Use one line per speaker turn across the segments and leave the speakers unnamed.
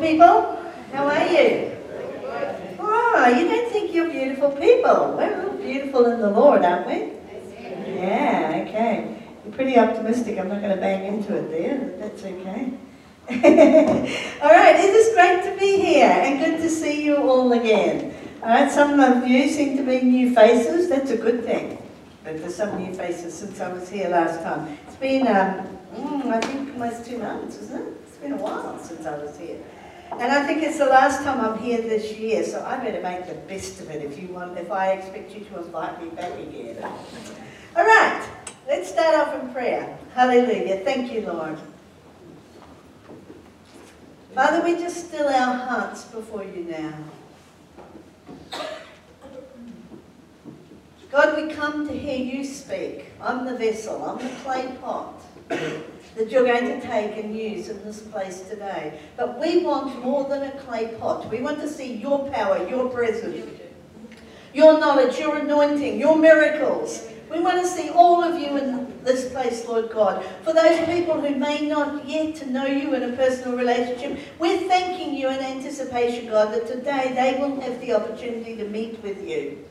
people. How are you? Oh, you don't think you're beautiful people. We're all beautiful in the Lord, aren't we? Yeah, okay. You're pretty optimistic. I'm not going to bang into it there, that's okay. all right, it is great to be here and good to see you all again. All right, some of you seem to be new faces. That's a good thing. But there's some new faces since I was here last time. It's been, um, mm, I think, almost two months, isn't it? It's been a while since I was here. And I think it's the last time I'm here this year, so I better make the best of it if you want, if I expect you to invite me back again. All right, let's start off in prayer. Hallelujah. Thank you, Lord. Father, we just still our hearts before you now. God, we come to hear you speak. I'm the vessel, I'm the clay pot that you're going to take and use in this place today. But we want more than a clay pot. We want to see your power, your presence, your knowledge, your anointing, your miracles. We want to see all of you in this place, Lord God. For those people who may not yet know you in a personal relationship, we're thanking you in anticipation, God, that today they will have the opportunity to meet with you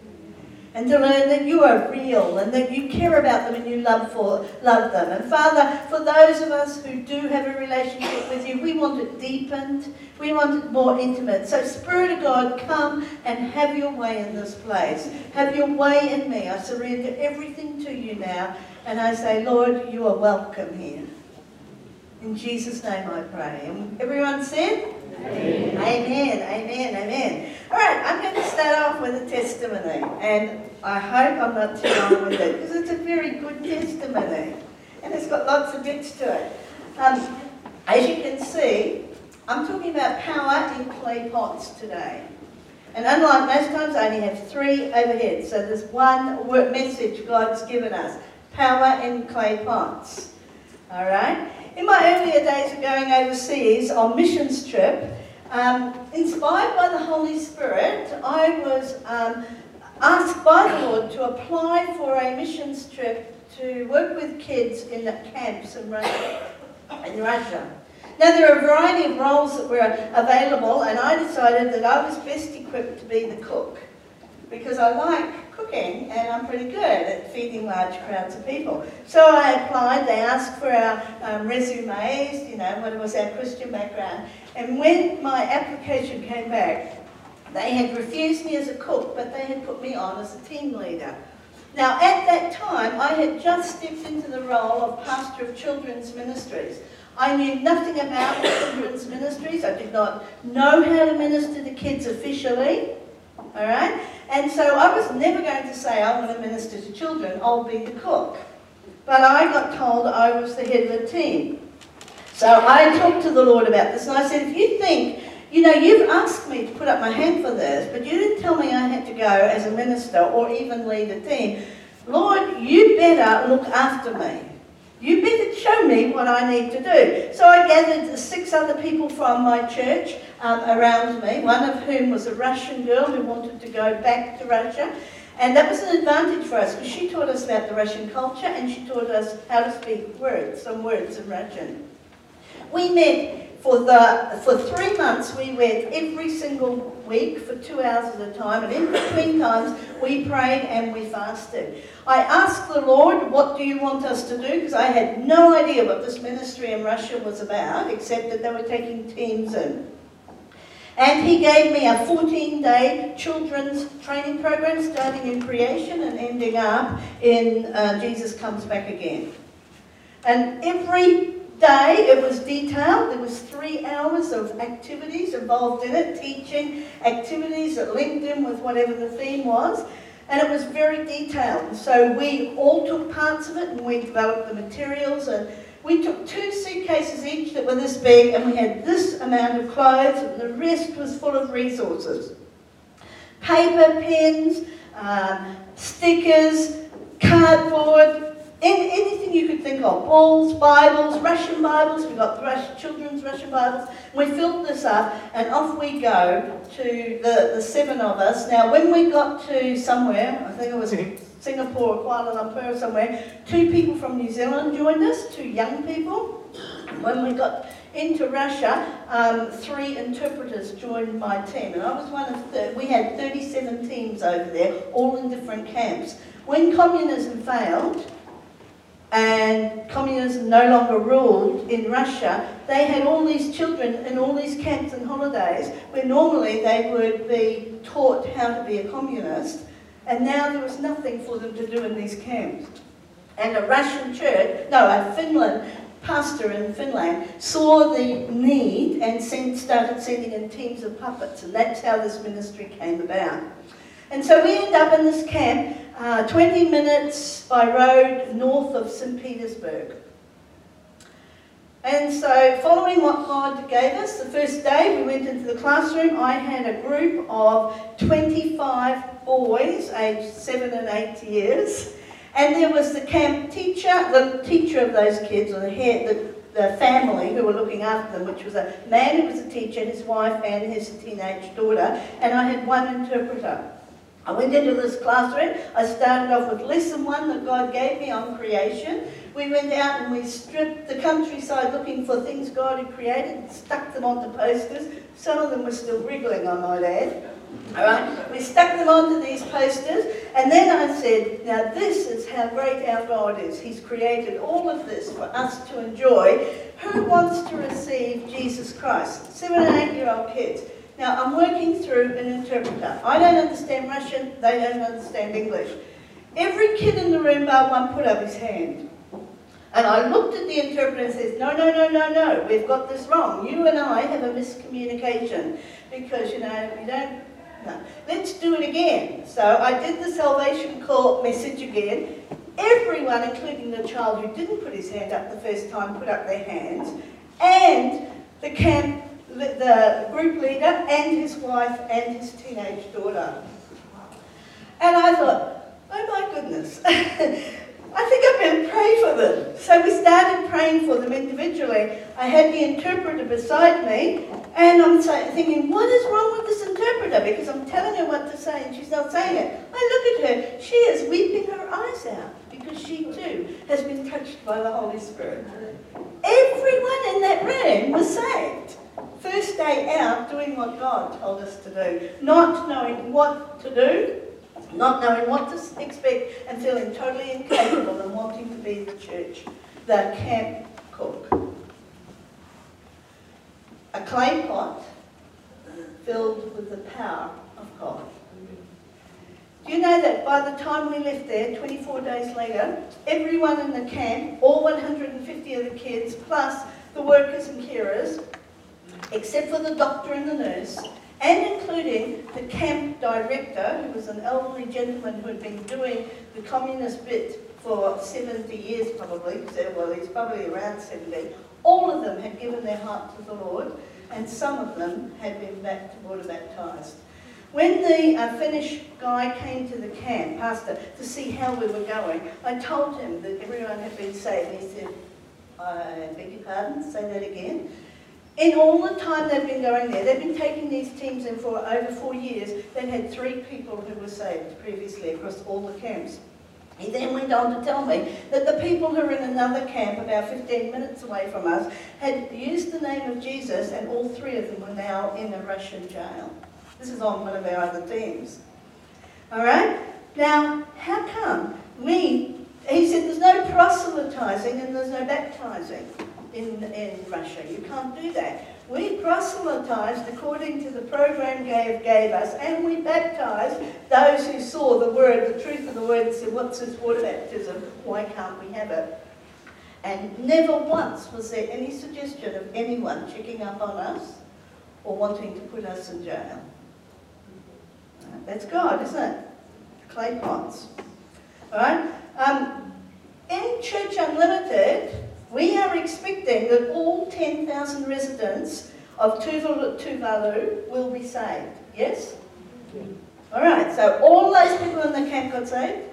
and to learn that you are real and that you care about them and you love for love them. And Father, for those of us who do have a relationship with you, we want it deepened. We want it more intimate. So Spirit of God, come and have your way in this place. Have your way in me. I surrender everything to you now. And I say, Lord, you are welcome here. In Jesus' name I pray. And everyone said? Amen. Amen. Amen. All right, I'm going to start off with a testimony, and I hope I'm not too long with it because it's a very good testimony, and it's got lots of bits to it. Um, as you can see, I'm talking about power in clay pots today. And unlike most times, I only have three overheads. So there's one message God's given us power in clay pots. All right? In my earlier days of going overseas on missions trip, um, inspired by the Holy Spirit, I was um, asked by the Lord to apply for a missions trip to work with kids in the camps in Russia. In Russia. Now, there are a variety of roles that were available, and I decided that I was best equipped to be the cook because I like cooking and I'm pretty good at feeding large crowds of people. So I applied, they asked for our um, resumes, you know, what was our Christian background. And when my application came back, they had refused me as a cook, but they had put me on as a team leader. Now, at that time, I had just stepped into the role of pastor of children's ministries. I knew nothing about children's ministries. I did not know how to minister to kids officially. All right? And so I was never going to say, I want to minister to children, I'll be the cook. But I got told I was the head of the team. So I talked to the Lord about this, and I said, if you think, you know, you've asked me to put up my hand for this, but you didn't tell me I had to go as a minister or even lead a team. Lord, you better look after me. You better show me what I need to do. So I gathered six other people from my church um, around me, one of whom was a Russian girl who wanted to go back to Russia. And that was an advantage for us because she taught us about the Russian culture and she taught us how to speak words, some words in Russian. We met for, the, for three months, we went every single week for two hours at a time, and in between times, we prayed and we fasted. I asked the Lord, What do you want us to do? Because I had no idea what this ministry in Russia was about, except that they were taking teams in. And he gave me a 14 day children's training program starting in creation and ending up in uh, Jesus Comes Back Again. And every day it was detailed. There was three hours of activities involved in it, teaching activities that linked in with whatever the theme was. And it was very detailed. So we all took parts of it and we developed the materials and we took two suitcases each that were this big and we had this amount of clothes and the rest was full of resources. Paper, pens, um, stickers, cardboard, in, anything you could think of, balls, Bibles, Russian Bibles, we got the Russian, children's Russian Bibles. We filled this up and off we go to the, the seven of us. Now, when we got to somewhere, I think it was Singapore or Kuala Lumpur somewhere, two people from New Zealand joined us, two young people. when we got into Russia, um, three interpreters joined my team, and I was one of the, we had 37 teams over there, all in different camps. When communism failed, and communism no longer ruled in Russia, they had all these children in all these camps and holidays where normally they would be taught how to be a communist, and now there was nothing for them to do in these camps. And a Russian church, no, a Finland pastor in Finland saw the need and sent, started sending in teams of puppets, and that's how this ministry came about. And so we end up in this camp, uh, 20 minutes by road north of St. Petersburg. And so, following what God gave us, the first day we went into the classroom, I had a group of 25 boys aged 7 and 8 years. And there was the camp teacher, the teacher of those kids, or the head, the, the family who were looking after them, which was a man who was a teacher, his wife, and his teenage daughter. And I had one interpreter. I went into this classroom. I started off with lesson one that God gave me on creation. We went out and we stripped the countryside looking for things God had created and stuck them onto posters. Some of them were still wriggling, I might add. All right, we stuck them onto these posters, and then I said, now this is how great our God is. He's created all of this for us to enjoy. Who wants to receive Jesus Christ? Seven and eight year old kids. Now, I'm working through an interpreter. I don't understand Russian, they don't understand English. Every kid in the room bar one put up his hand. And I looked at the interpreter and says, no, no, no, no, no, we've got this wrong. You and I have a miscommunication because, you know, we don't, no. Let's do it again. So I did the salvation call message again. Everyone, including the child who didn't put his hand up the first time, put up their hands. And the camp the group leader and his wife and his teenage daughter. And I thought, oh my goodness, I think I better pray for them. So we started praying for them individually. I had the interpreter beside me, and I'm thinking, what is wrong with this interpreter? Because I'm telling her what to say, and she's not saying it. I look at her, she is weeping her eyes out because she too has been touched by the Holy Spirit. Everyone in that room was saved. First day out doing what God told us to do, not knowing what to do, not knowing what to expect, and feeling totally incapable and wanting to be the church, the camp cook. A clay pot filled with the power of God. Do you know that by the time we left there, 24 days later, everyone in the camp, all 150 of the kids, plus the workers and carers, except for the doctor and the nurse, and including the camp director, who was an elderly gentleman who had been doing the communist bit for 70 years probably, well he's probably around 70, all of them had given their heart to the Lord, and some of them had been back water baptized. When the uh, Finnish guy came to the camp, pastor, to see how we were going, I told him that everyone had been saved. He said, I beg your pardon, say that again. In all the time they've been going there, they've been taking these teams in for over four years. They've had three people who were saved previously across all the camps. He then went on to tell me that the people who were in another camp about 15 minutes away from us had used the name of Jesus and all three of them were now in a Russian jail. This is on one of our other teams. All right? Now, how come we, he said there's no proselytizing and there's no baptizing in, in Russia. You can't do that. We proselytized according to the program gave, gave us, and we baptized those who saw the word, the truth of the word, and said, What's this water baptism? Why can't we have it? And never once was there any suggestion of anyone checking up on us or wanting to put us in jail. That's God, isn't it? Clay pots. All right? Um, in Church Unlimited, we are expecting that all 10,000 residents of Tuvalu, will be saved. Yes? All right, so all those people in the camp got saved.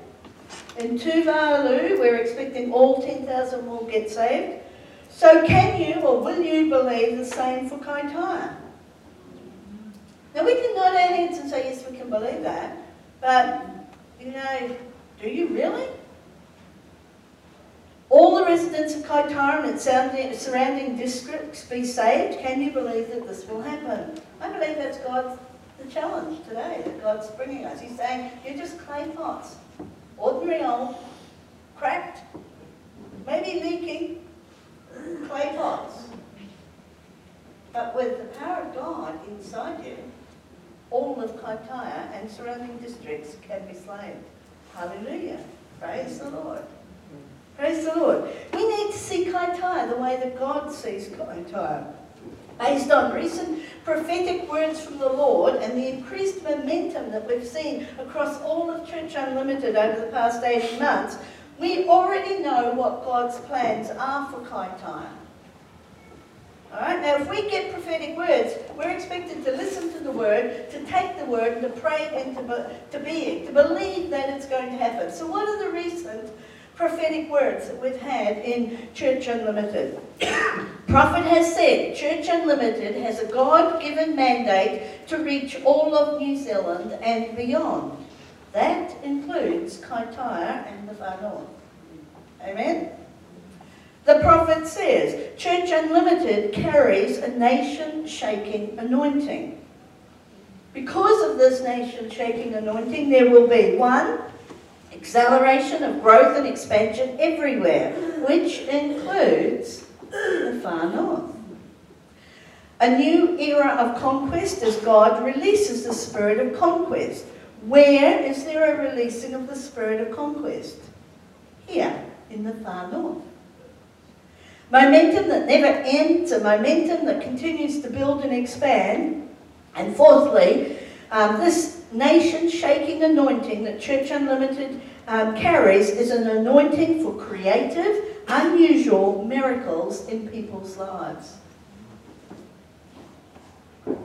In Tuvalu, we're expecting all 10,000 will get saved. So can you or will you believe the same for Kaitaia? Now we can nod our heads and say, yes, we can believe that. But, you know, do you really? All the residents of Kaitaia and its surrounding districts be saved. Can you believe that this will happen? I believe that's God's the challenge today that God's bringing us. He's saying, you're just clay pots, ordinary old, cracked, maybe leaking clay pots. But with the power of God inside you, all of Kaitaia and surrounding districts can be saved. Hallelujah. Praise the Lord. Praise the Lord. We need to see Kaitaia the way that God sees Kaitaia. Based on recent prophetic words from the Lord and the increased momentum that we've seen across all of Church Unlimited over the past 18 months, we already know what God's plans are for Kaitaia. Alright, now if we get prophetic words, we're expected to listen to the word, to take the word, and to pray it into to being, to believe that it's going to happen. So what are the recent prophetic words that we've had in Church Unlimited. Prophet has said Church Unlimited has a God-given mandate to reach all of New Zealand and beyond. That includes Kaitaia and the Far North. Amen? The prophet says, Church Unlimited carries a nation-shaking anointing. Because of this nation-shaking anointing, there will be, one, acceleration of growth and expansion everywhere, which includes the far north. A new era of conquest as God releases the spirit of conquest. Where is there a releasing of the spirit of conquest? Here, in the far north. Momentum that never ends, a momentum that continues to build and expand. And fourthly, um, this nation-shaking anointing that Church Unlimited um, carries is an anointing for creative, unusual miracles in people's lives.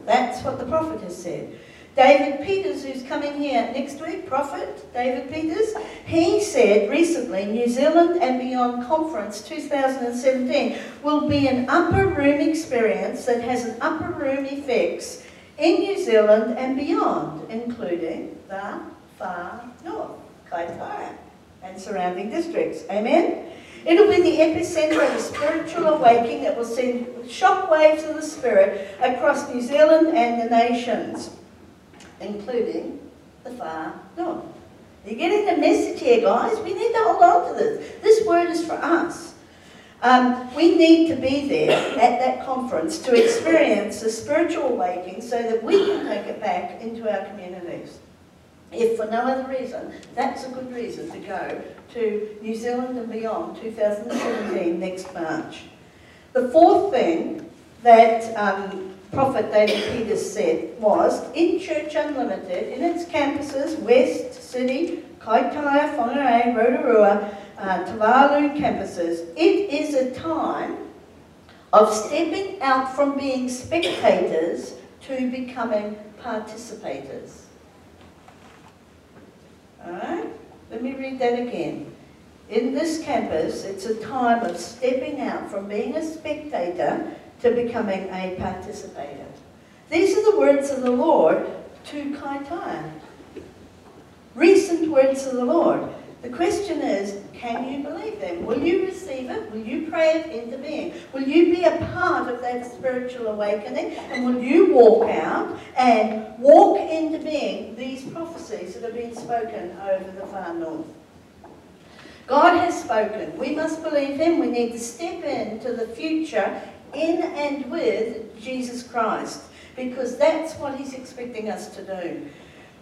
That's what the prophet has said. David Peters, who's coming here next week, prophet David Peters, he said recently New Zealand and Beyond Conference 2017 will be an upper room experience that has an upper room effects in New Zealand and beyond, including the far north, Kaitaia, and surrounding districts. Amen? It'll be the epicenter of a spiritual awakening that will send shockwaves of the Spirit across New Zealand and the nations, including the far north. You're getting the message here, guys. We need to hold on to this. This word is for us. Um, we need to be there at that conference to experience the spiritual awakening so that we can take it back into our communities. If for no other reason, that's a good reason to go to New Zealand and beyond 2017 next March. The fourth thing that um, Prophet David Peters said was, in Church Unlimited, in its campuses, West, City, Kaitaia, Whangarei, Rotorua, uh, Tuvalu campuses, it is a time of stepping out from being spectators to becoming participators. Alright? Let me read that again. In this campus, it's a time of stepping out from being a spectator to becoming a participator. These are the words of the Lord to Kaitaia. Recent words of the Lord. The question is, can you believe them? Will you receive it? Will you pray it into being? Will you be a part of that spiritual awakening? And will you walk out and walk into being these prophecies that have been spoken over the far north? God has spoken. We must believe Him. We need to step into the future in and with Jesus Christ because that's what He's expecting us to do.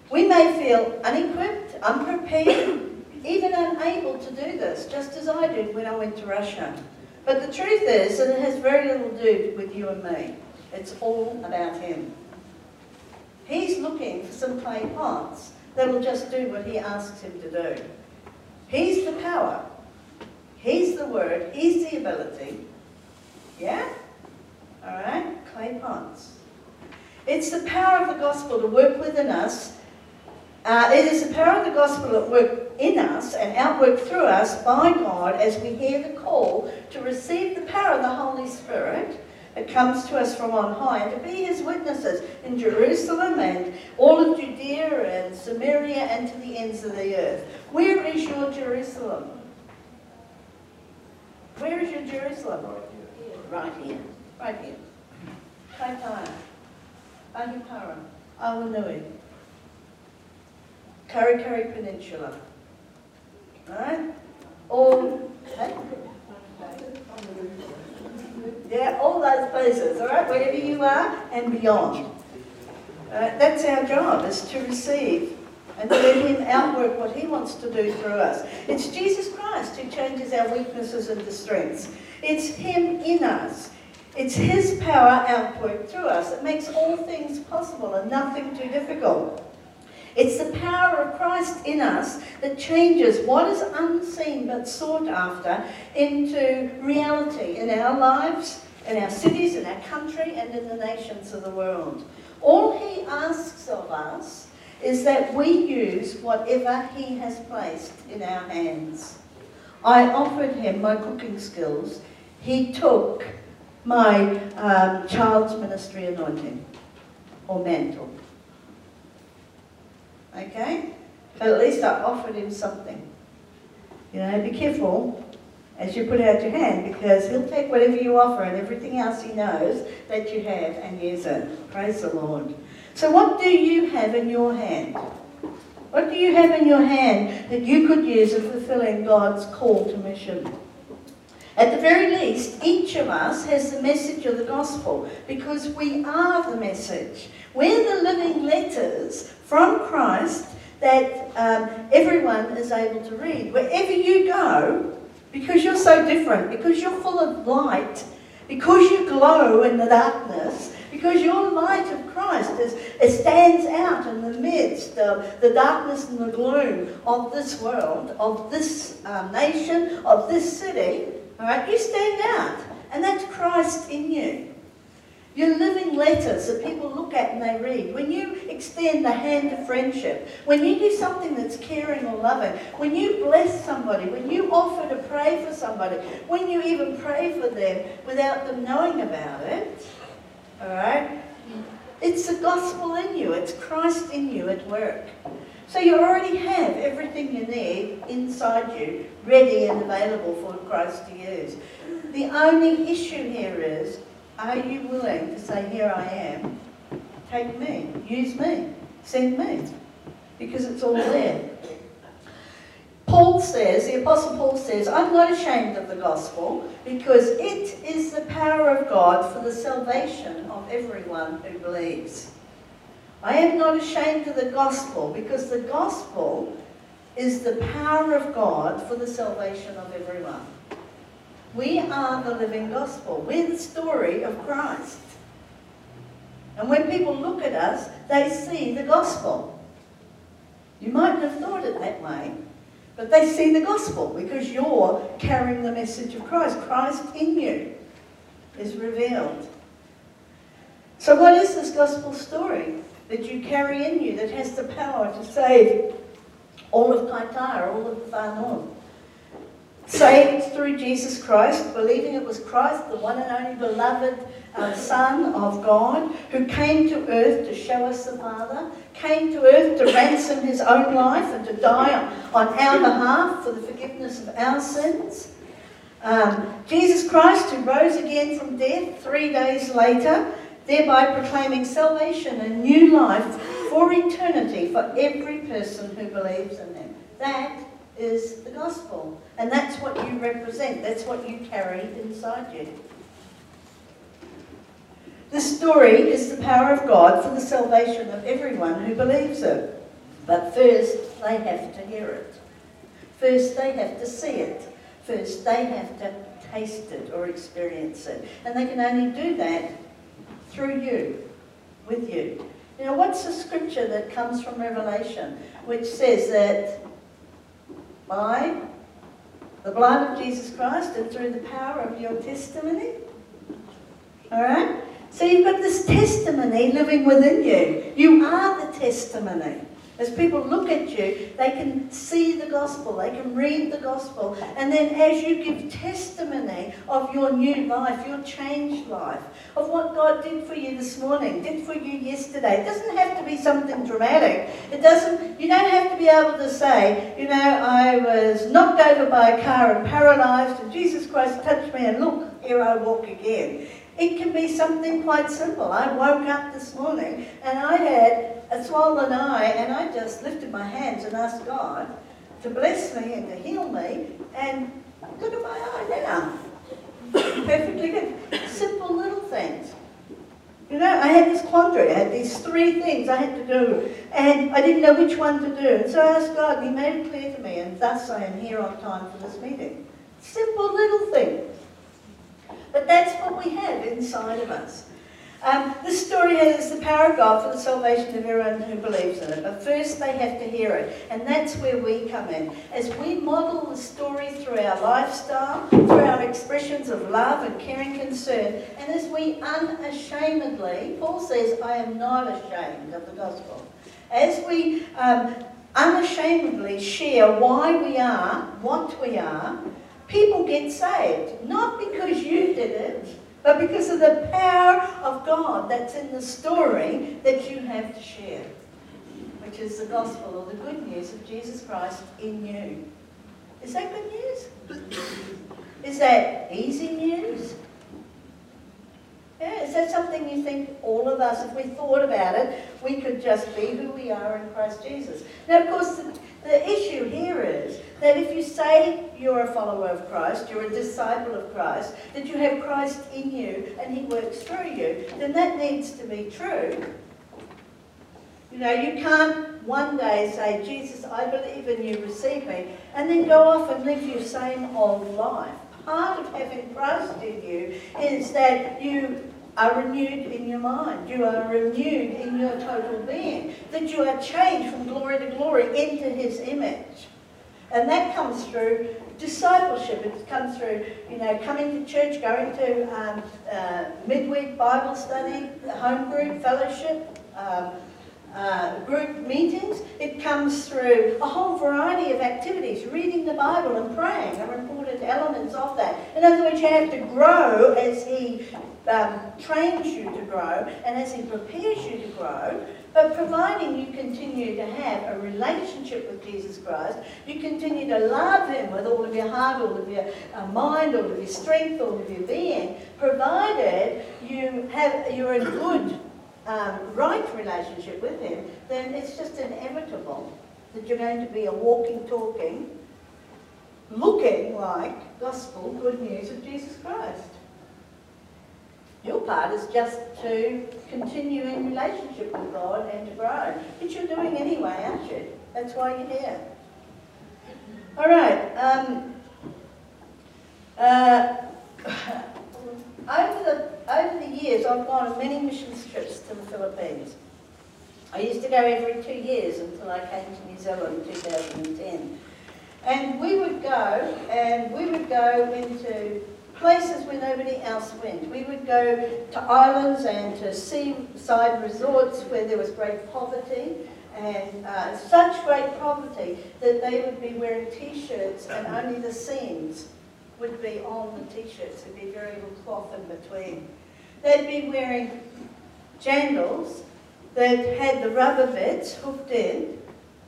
We may feel unequipped, unprepared, even unable to do this, just as I did when I went to Russia. But the truth is that it has very little to do with you and me. It's all about him. He's looking for some clay pots that will just do what he asks him to do. He's the power. He's the word. He's the ability. Yeah? All right? Clay pots. It's the power of the gospel to work within us uh, it is the power of the gospel at work in us and outwork through us by God as we hear the call to receive the power of the Holy Spirit that comes to us from on high and to be his witnesses in Jerusalem and all of Judea and Samaria and to the ends of the earth. Where is your Jerusalem? Where is your Jerusalem? Right here. Right here. Right here. Kaitaia. Ahipara. Awanui. Karikari Peninsula. Alright? All, hey? Yeah, all those places, alright? Wherever you are and beyond. Uh, that's our job, is to receive and to let Him outwork what He wants to do through us. It's Jesus Christ who changes our weaknesses into strengths. It's Him in us. It's His power outworked through us that makes all things possible and nothing too difficult. It's the power of Christ in us that changes what is unseen but sought after into reality in our lives, in our cities, in our country, and in the nations of the world. All He asks of us is that we use whatever He has placed in our hands. I offered Him my cooking skills. He took my um, child's ministry anointing or mantle. Okay? But at least I offered him something. You know, be careful as you put out your hand because he'll take whatever you offer and everything else he knows that you have and use it. Praise the Lord. So what do you have in your hand? What do you have in your hand that you could use in fulfilling God's call to mission? At the very least, each of us has the message of the gospel because we are the message. We're the living letters from Christ that um, everyone is able to read. Wherever you go, because you're so different, because you're full of light, because you glow in the darkness, because your light of Christ is, it stands out in the midst of the darkness and the gloom of this world, of this um, nation, of this city. All right, you stand out, and that's Christ in you. You're living letters that people look at and they read. When you extend the hand of friendship, when you do something that's caring or loving, when you bless somebody, when you offer to pray for somebody, when you even pray for them without them knowing about it, all right? It's the gospel in you. It's Christ in you at work. So you already have everything you need inside you, ready and available for Christ to use. The only issue here is are you willing to say, Here I am, take me, use me, send me? Because it's all there. Paul says, the Apostle Paul says, I'm not ashamed of the gospel because it is the power of God for the salvation of everyone who believes. I am not ashamed of the gospel because the gospel is the power of God for the salvation of everyone. We are the living gospel. We're the story of Christ. And when people look at us, they see the gospel. You mightn't have thought it that way, but they see the gospel because you're carrying the message of Christ. Christ in you is revealed. So, what is this gospel story that you carry in you that has the power to save all of Kaitaia, all of the far north? saved through Jesus Christ, believing it was Christ, the one and only beloved uh, Son of God, who came to earth to show us the Father, came to earth to ransom his own life and to die on our behalf for the forgiveness of our sins. Um, Jesus Christ, who rose again from death three days later, thereby proclaiming salvation and new life for eternity for every person who believes in him. That is the gospel. And that's what you represent. That's what you carry inside you. The story is the power of God for the salvation of everyone who believes it. But first, they have to hear it. First, they have to see it. First, they have to taste it or experience it. And they can only do that through you, with you. You know, what's the scripture that comes from Revelation which says that by the blood of Jesus Christ and through the power of your testimony. All right? So you've got this testimony living within you. You are the testimony. As people look at you, they can see the gospel, they can read the gospel, and then as you give testimony of your new life, your changed life, of what God did for you this morning, did for you yesterday. It doesn't have to be something dramatic. It doesn't, you don't have to be able to say, you know, I was knocked over by a car and paralyzed, and Jesus Christ touched me, and look, here I walk again. It can be something quite simple. I woke up this morning and I had a swollen eye and I just lifted my hands and asked God to bless me and to heal me and look at my eye now. Perfectly good. Simple little things. You know, I had this quandary. I had these three things I had to do, and I didn't know which one to do. And so I asked God, and He made it clear to me, and thus I am here on time for this meeting. Simple little things. But that's what we have inside of us. Um, this story has the power of God for the salvation of everyone who believes in it. But first they have to hear it. And that's where we come in. As we model the story through our lifestyle, through our expressions of love and caring concern, and as we unashamedly, Paul says, I am not ashamed of the gospel. As we um, unashamedly share why we are, what we are, people get saved. Not because you did it, but because of the power of God that's in the story that you have to share, which is the gospel or the good news of Jesus Christ in you. Is that good news? Is that easy news? Yeah, is that something you think all of us, if we thought about it, we could just be who we are in Christ Jesus? Now, of course, the, the issue here is that if you say you're a follower of Christ, you're a disciple of Christ, that you have Christ in you and he works through you, then that needs to be true. You know, you can't one day say, Jesus, I believe in you, receive me, and then go off and live your same old life. Part of having Christ in you is that you are renewed in your mind. You are renewed in your total being. That you are changed from glory to glory into his image. And that comes through discipleship. It comes through, you know, coming to church, going to um, uh, midweek Bible study, home group, fellowship, um, uh, group meetings. It comes through a whole variety of activities. Reading the Bible and praying are important elements of that. In other words, you have to grow as He um, trains you to grow and as He prepares you to grow. But providing you continue to have a relationship with Jesus Christ, you continue to love Him with all of your heart, all of your uh, mind, all of your strength, all of your being, provided you have you're in good, um, right relationship with Him, then it's just inevitable that you're going to be a walking, talking, looking like gospel good news of Jesus Christ. Your part is just to continue in relationship with God and to grow. Which you're doing anyway, aren't you? That's why you're here. All right. Um, uh, over, the, over the years, I've gone on many mission trips to the Philippines. I used to go every two years until I came to New Zealand in 2010. And we would go, and we would go into places where nobody else went. We would go to islands and to seaside resorts where there was great poverty and uh, such great poverty that they would be wearing t-shirts and only the seams would be on the t-shirts. There'd be very little cloth in between. They'd be wearing jandals that had the rubber bits hooked in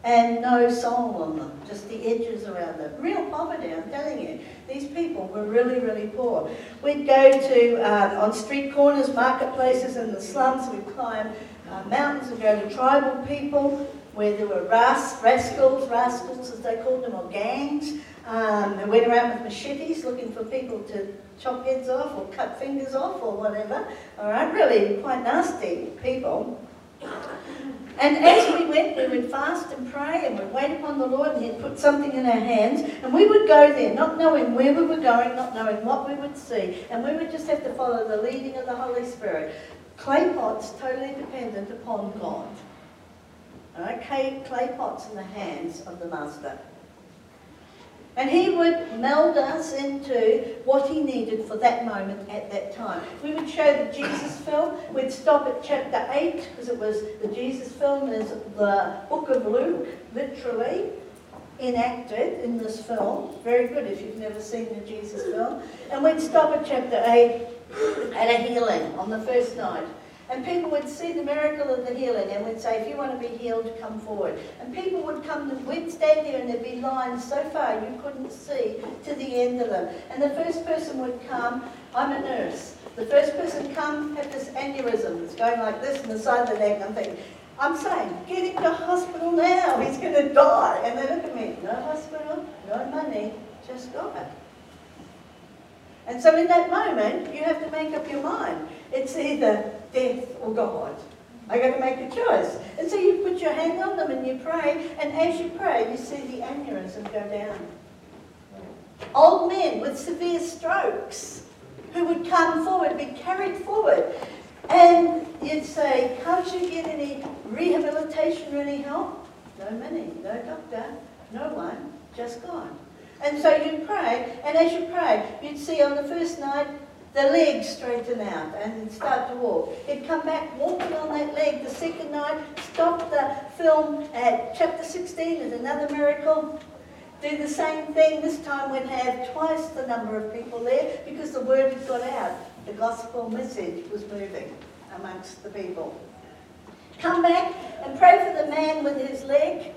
and no sole on them, just the edges around them. Real poverty, I'm telling you. These people were really, really poor. We'd go to, um, on street corners, marketplaces in the slums, we'd climb uh, mountains and go to tribal people where there were ras rascals, rascals as they called them, or gangs. Um, they went around with machetes looking for people to chop heads off or cut fingers off or whatever. All right, really quite nasty people. And as we went, we would fast and pray and we'd wait upon the Lord and He'd put something in our hands. And we would go there, not knowing where we were going, not knowing what we would see. And we would just have to follow the leading of the Holy Spirit. Clay pots totally dependent upon God. Okay, clay pots in the hands of the Master. And he would meld us into what he needed for that moment at that time. We would show the Jesus film. We'd stop at chapter 8 because it was the Jesus film is the book of Luke, literally enacted in this film. Very good if you've never seen the Jesus film. And we'd stop at chapter 8 at a healing on the first night. And people would see the miracle of the healing and would say, if you want to be healed, come forward. And people would come, and we'd stand there and there'd be lines so far you couldn't see to the end of them. And the first person would come, I'm a nurse. The first person come had this aneurysm. It's going like this in the side of the neck. I'm thinking, I'm saying, get him to hospital now. He's going to die. And they look at me, no hospital, no money, just God. And so in that moment, you have to make up your mind. It's either death or God. I got to make a choice. And so you put your hand on them and you pray, and as you pray, you see the aneurysm go down. Old men with severe strokes who would come forward, be carried forward. And you'd say, can't you get any rehabilitation or any help? No money, no doctor, no one, just God. And so you'd pray, and as you pray, you'd see on the first night the legs straighten out and start to walk. He'd come back walking on that leg the second night, stop the film at chapter 16 is another miracle. Do the same thing. This time we'd have twice the number of people there because the word had got out. The gospel message was moving amongst the people. Come back and pray for the man with his leg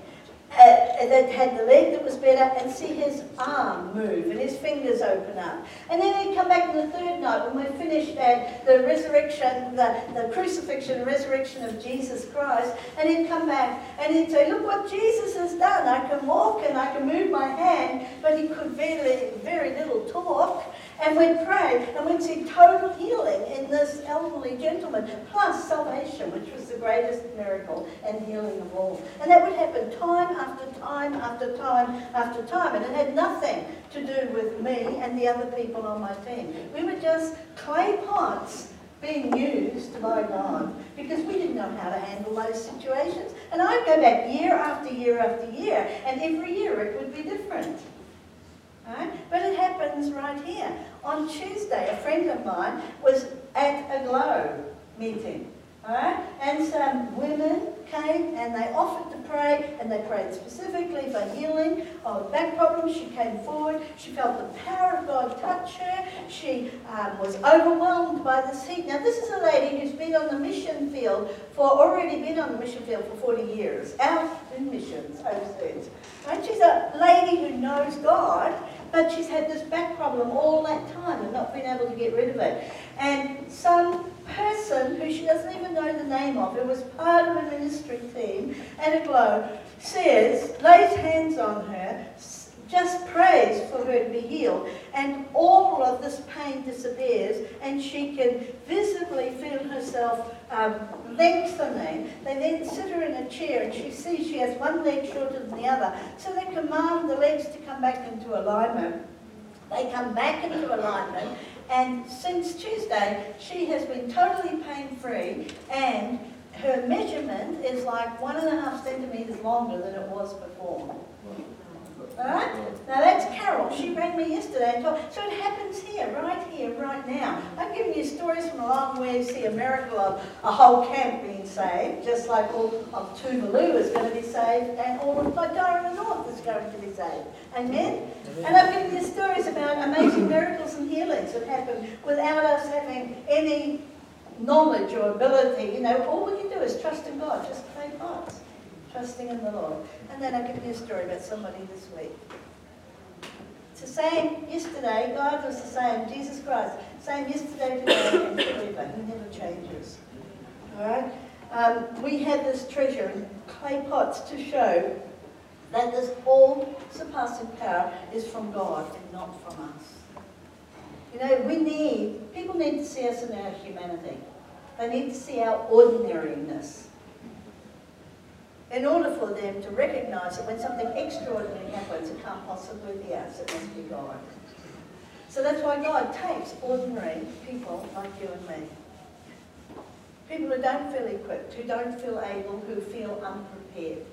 uh, that had the leg that was better and see his arm move and his fingers open up. And then he'd come back on the third night when we finished at the resurrection, the, the crucifixion and resurrection of Jesus Christ, and he'd come back and he'd say, look what Jesus has done. I can walk and I can move my hand, but he could very, very little talk. And we'd pray and we'd see total healing in this elderly gentleman, plus salvation, which was the greatest miracle and healing of all. And that would happen time after time after time after time. And it had nothing to do with me and the other people on my team. We were just clay pots being used by God because we didn't know how to handle those situations. And I'd go back year after year after year, and every year it would be different. Right? But it happens right here. On Tuesday, a friend of mine was at a GLOW meeting. Right? And some women came and they offered to pray, and they prayed specifically for healing of back problems. She came forward. She felt the power of God touch her. She um, was overwhelmed by this heat. Now, this is a lady who's been on the mission field for already been on the mission field for 40 years, out in missions overseas. Right? She's a lady who knows God, but she's had this back problem all that time and not been able to get rid of it. And some person who she doesn't even know the name of, who was part of a ministry team at a glow, says, lays hands on her, just prays for her to be healed, and all of this pain disappears, and she can visibly feel herself um, lengthening. They then sit her in a chair, and she sees she has one leg shorter than the other, so they command the legs to come back into alignment. They come back into alignment, and since Tuesday, she has been totally pain-free, and her measurement is like one and a half centimetres longer than it was before. Alright? Now that's Carol. She rang me yesterday and told So it happens here, right here, right now. I've given you stories from a long way see a miracle of a whole camp being saved, just like all of Tuvalu is going to be saved, and all of the North is going to be saved. Amen? And I've given you stories about amazing miracles and healings that happen without us having any knowledge or ability. You know, all we can do is trust in God, just play parts trusting in the Lord. And then I'll give you a story about somebody this week. It's the same yesterday, God was the same, Jesus Christ, same yesterday, today, and forever. He never changes. All right? Um, we had this treasure in clay pots to show that this all surpassing power is from God and not from us. You know, we need, people need to see us in our humanity. They need to see our ordinariness in order for them to recognize that when something extraordinary happens, it can't possibly be us, it must be God. So that's why God takes ordinary people like you and me. People who don't feel equipped, who don't feel able, who feel unprepared.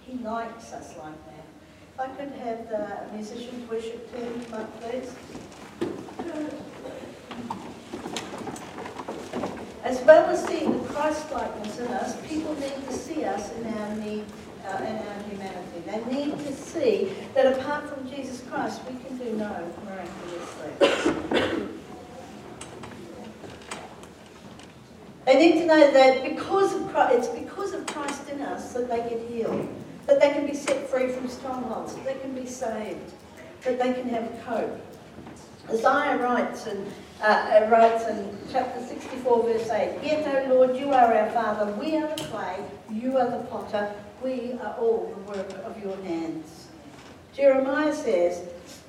He likes us like that. If I could have the musicians worship team come up, please. As well as seeing the Christ-likeness in us, people need to see us in our need, uh, in our humanity. They need to see that apart from Jesus Christ, we can do no miraculous things. They need to know that because of Christ, it's because of Christ in us that they get healed, that they can be set free from strongholds, that they can be saved, that they can have hope. Isaiah writes in, uh, writes in chapter 64, verse 8, Yet, O Lord, you are our Father, we are the clay, you are the potter, we are all the work of your hands. Jeremiah says,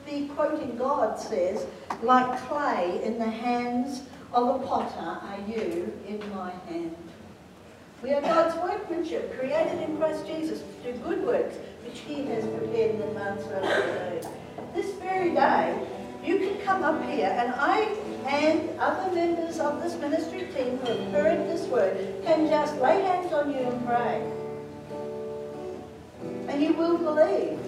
the quoting God says, like clay in the hands of a potter are you in my hand. We are God's workmanship, created in Christ Jesus to do good works, which he has prepared in advance for us to do. This very day, you can come up here and I and other members of this ministry team who have heard this word can just lay hands on you and pray. And you will believe.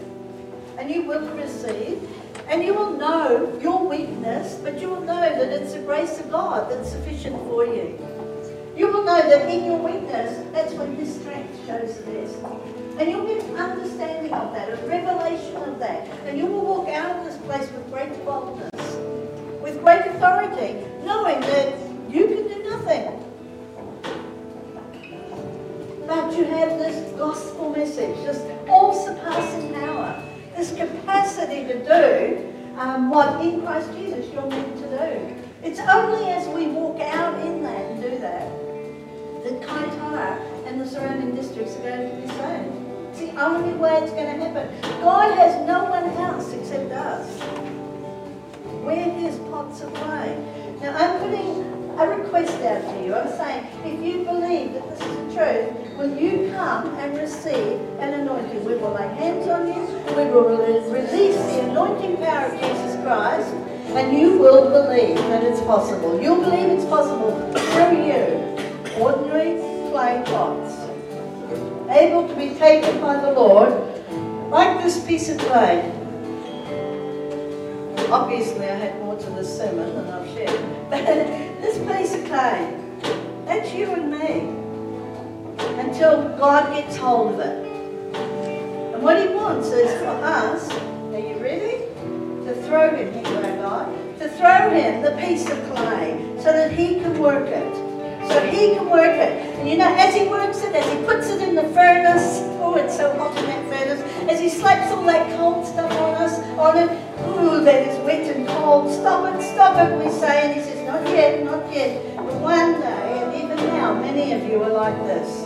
And you will receive. And you will know your weakness, but you will know that it's the grace of God that's sufficient for you. You will know that in your weakness, that's when His strength shows the best. And you'll get an understanding of that, a revelation of that. And you will walk out of this place with great boldness, great authority, knowing that you can do nothing. But you have this gospel message, this all surpassing power this capacity to do um, what in Christ Jesus you're meant to do. It's only as we walk out in that and do that that Kaitaia and the surrounding districts are going to be saved. It's the only way it's going to happen. God has no one else except us. We're his pots of clay. Now I'm putting a request out to you. I'm saying, if you believe that this is the truth, will you come and receive an anointing? We will lay hands on you, we will release the anointing power of Jesus Christ, and you will believe that it's possible. You'll believe it's possible through you. Ordinary clay pots, able to be taken by the Lord, like this piece of clay. Obviously, I had more to this sermon than I've shared. But this piece of clay, that's you and me. Until God gets hold of it. And what he wants is for us, are you ready? To throw him, here you God. To throw him the piece of clay so that he can work it so he can work it. And you know, as he works it, as he puts it in the furnace, oh, it's so hot in that furnace, as he slaps all that cold stuff on us, on it, that is wet and cold, stop it, stop it, we say, and he says, not yet, not yet. But one day, and even now, many of you are like this.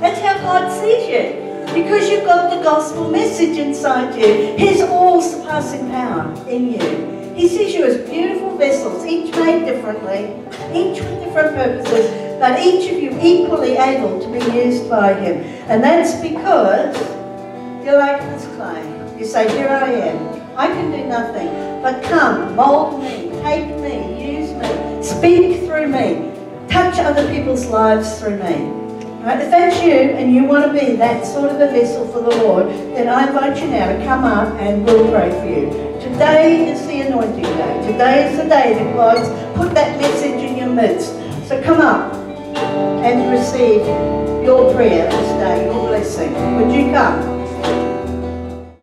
That's how God sees you. Because you've got the gospel message inside you, His all surpassing power in you. He sees you as beautiful vessels, each made differently, each with different purposes, but each of you equally able to be used by Him. And that's because you're like this clay. You say, Here I am. I can do nothing, but come, mold me, take me, use me, speak through me, touch other people's lives through me. Right, if that's you and you want to be that sort of a vessel for the Lord, then I invite you now to come up and we'll pray for you. Today is the anointing day. Today is the day that God's put that message in your midst. So come up and receive your prayer this day, your blessing. Would you come?